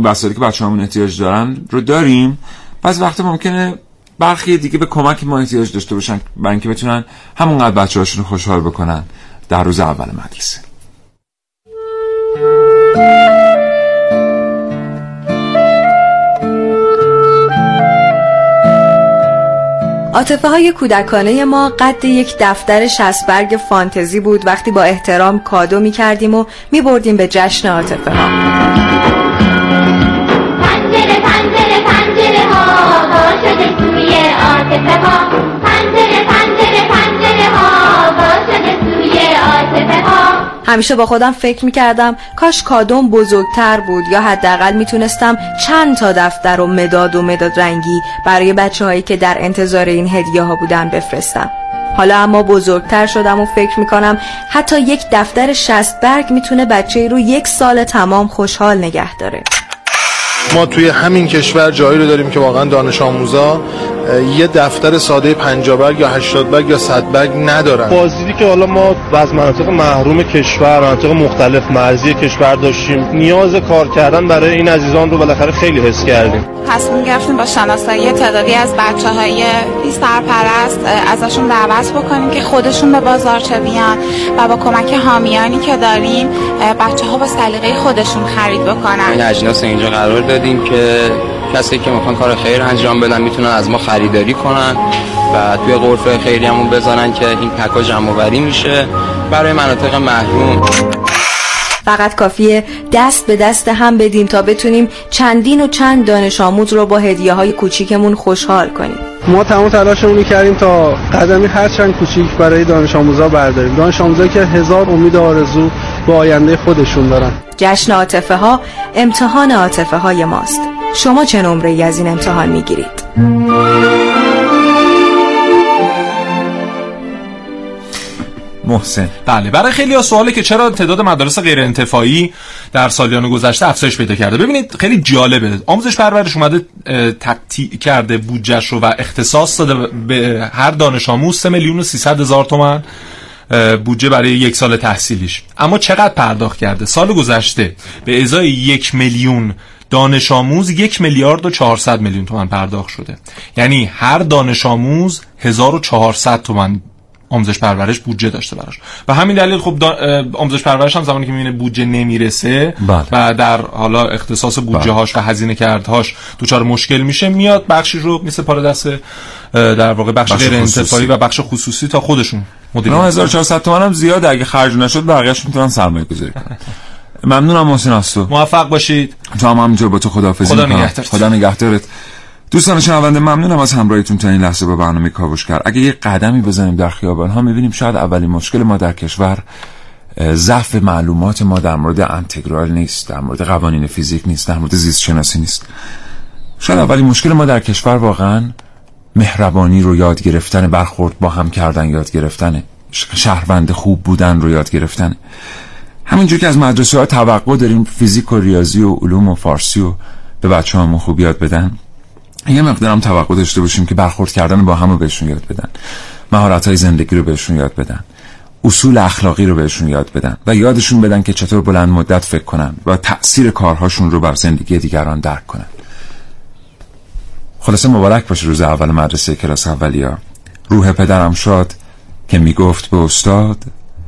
وسایلی که بچه همون احتیاج دارن رو داریم. بعضی وقت ممکنه برخی دیگه به کمک ما احتیاج داشته باشن برای اینکه بتونن همونقدر بچه هاشون خوشحال بکنن در روز اول مدرسه. عاطفه های کودکانه ما قد یک دفتر شصت برگ فانتزی بود. وقتی با احترام کادو می کردیم و می بردیم به جشن عاطفه ها. پنجره پنجره پنجره ها شده سوی عاطفه ها. همیشه با خودم فکر می کردم کاش کادوم بزرگتر بود یا حداقل می‌تونستم چند تا دفتر و مداد و مداد رنگی برای بچه هایی که در انتظار این هدیه ها بودن بفرستم. حالا اما بزرگتر شدم و فکر می‌کنم حتی یک دفتر شست برگ می‌تونه بچه رو یک سال تمام خوشحال نگه داره. ما توی همین کشور جایی رو داریم که واقعا دانش آموزا یه دفتر ساده 50 برگ یا 80 برگ یا 100 برگ ندارن. بازدیدی که حالا ما از مناطق محروم کشور مناطق مختلف مرزی کشور داشتیم. نیاز کار کردن برای این عزیزان رو بالاخره خیلی حس کردیم. تصمیم گرفتیم با شناسایی تعدادی از بچه های بی سرپرست ازشون دعوت بکنیم که خودشون به بازارچه بیان و با کمک حامیانی که داریم بچه ها با سلیقه خودشون خرید بکنن. این اجناس اینجا قرار دادیم که کسی که می‌خوان کار خیر انجام بدن می‌تونن از ما خریداری کنن و توی غرفه خیری همون بذارن که این پکا جمع آوری میشه. برای مناطق محروم. فقط کافیه دست به دست هم بدیم تا بتونیم چندین و چند دانش آموز رو با هدیه های کوچیکمون خوشحال کنیم. ما تمام تلاشمون کردیم تا قدمی هرچند کوچیک برای دانش آموزا برداریم. دانش آموزایی که هزار امید و آرزو به آینده خودشون دارن. جشن عاطفه ها امتحان عاطفه های ماست. شما چه نمره ای از این امتحان می‌گیرید؟ محسن. بله برای خیلی ها سواله که چرا تعداد مدارس غیر انتفاعی در سالیان گذشته افزایش پیدا کرده. ببینید خیلی جالبه. آموزش پرورش اومده تقطیع کرده بودجهش رو و اختصاص داده به هر دانش آموز 3 میلیون و 300 هزار تومن اه، بودجه برای یک سال تحصیلیش. اما چقدر پرداخت کرده؟ سال گذشته به ازای یک میلیون دانش آموز یک میلیارد و 400 میلیون تومن پرداخت شده. یعنی هر دانش آموز 1400 تومن آموزش پرورش بودجه داشته براش. و همین دلیل خب آموزش پرورش هم زمانی که می‌بینه بودجه نمی‌رسه بله. و در حالا اختصاص بودجه هاش و هزینه کردهاش دچار مشکل میشه میاد بخشی رو مثل پاره دست در واقع بخش, بخش غیر. انتفاعی و بخش خصوصی تا خودشون مدیریت 9400 تومن هم زیاده اگه خرج نشد بقیه‌اش می‌تونن سرمایه گذاری کنن. ممنونم محسن از تو موفق باشید. تو هم همینجور با تو خداحافظی خدا می‌کنم. نگهدارت. خدا نگهدارت. دوستان شنونده ممنونم از همراهیتون تا این لحظه با برنامه کاوشگر. اگه یه قدمی بزنیم در خیابان ها می‌بینیم شاید اولین مشکل ما در کشور ضعف معلومات ما در مورد انتگرال نیست در مورد قوانین فیزیک نیست در مورد زیست شناسی نیست. شاید اولین مشکل ما در کشور واقعا مهربانی رو یاد گرفتن برخورد با هم کردن یاد گرفتنه شهروند خوب بودن رو یاد گرفتن. همینجور که از مدرسه ها توقع داریم فیزیک و ریاضی و علوم و فارسی و به بچه همون خوب یاد بدن یه مقدارم توقع داشته باشیم که برخورد کردن با همه بهشون یاد بدن مهارت های زندگی رو بهشون یاد بدن اصول اخلاقی رو بهشون یاد بدن و یادشون بدن که چطور بلند مدت فکر کنن و تأثیر کارهاشون رو بر زندگی دیگران درک کنن. خلاصه مبارک باشه روز اول مدرسه کلاس اولیا روح پدرم شاد که می‌گفت به استاد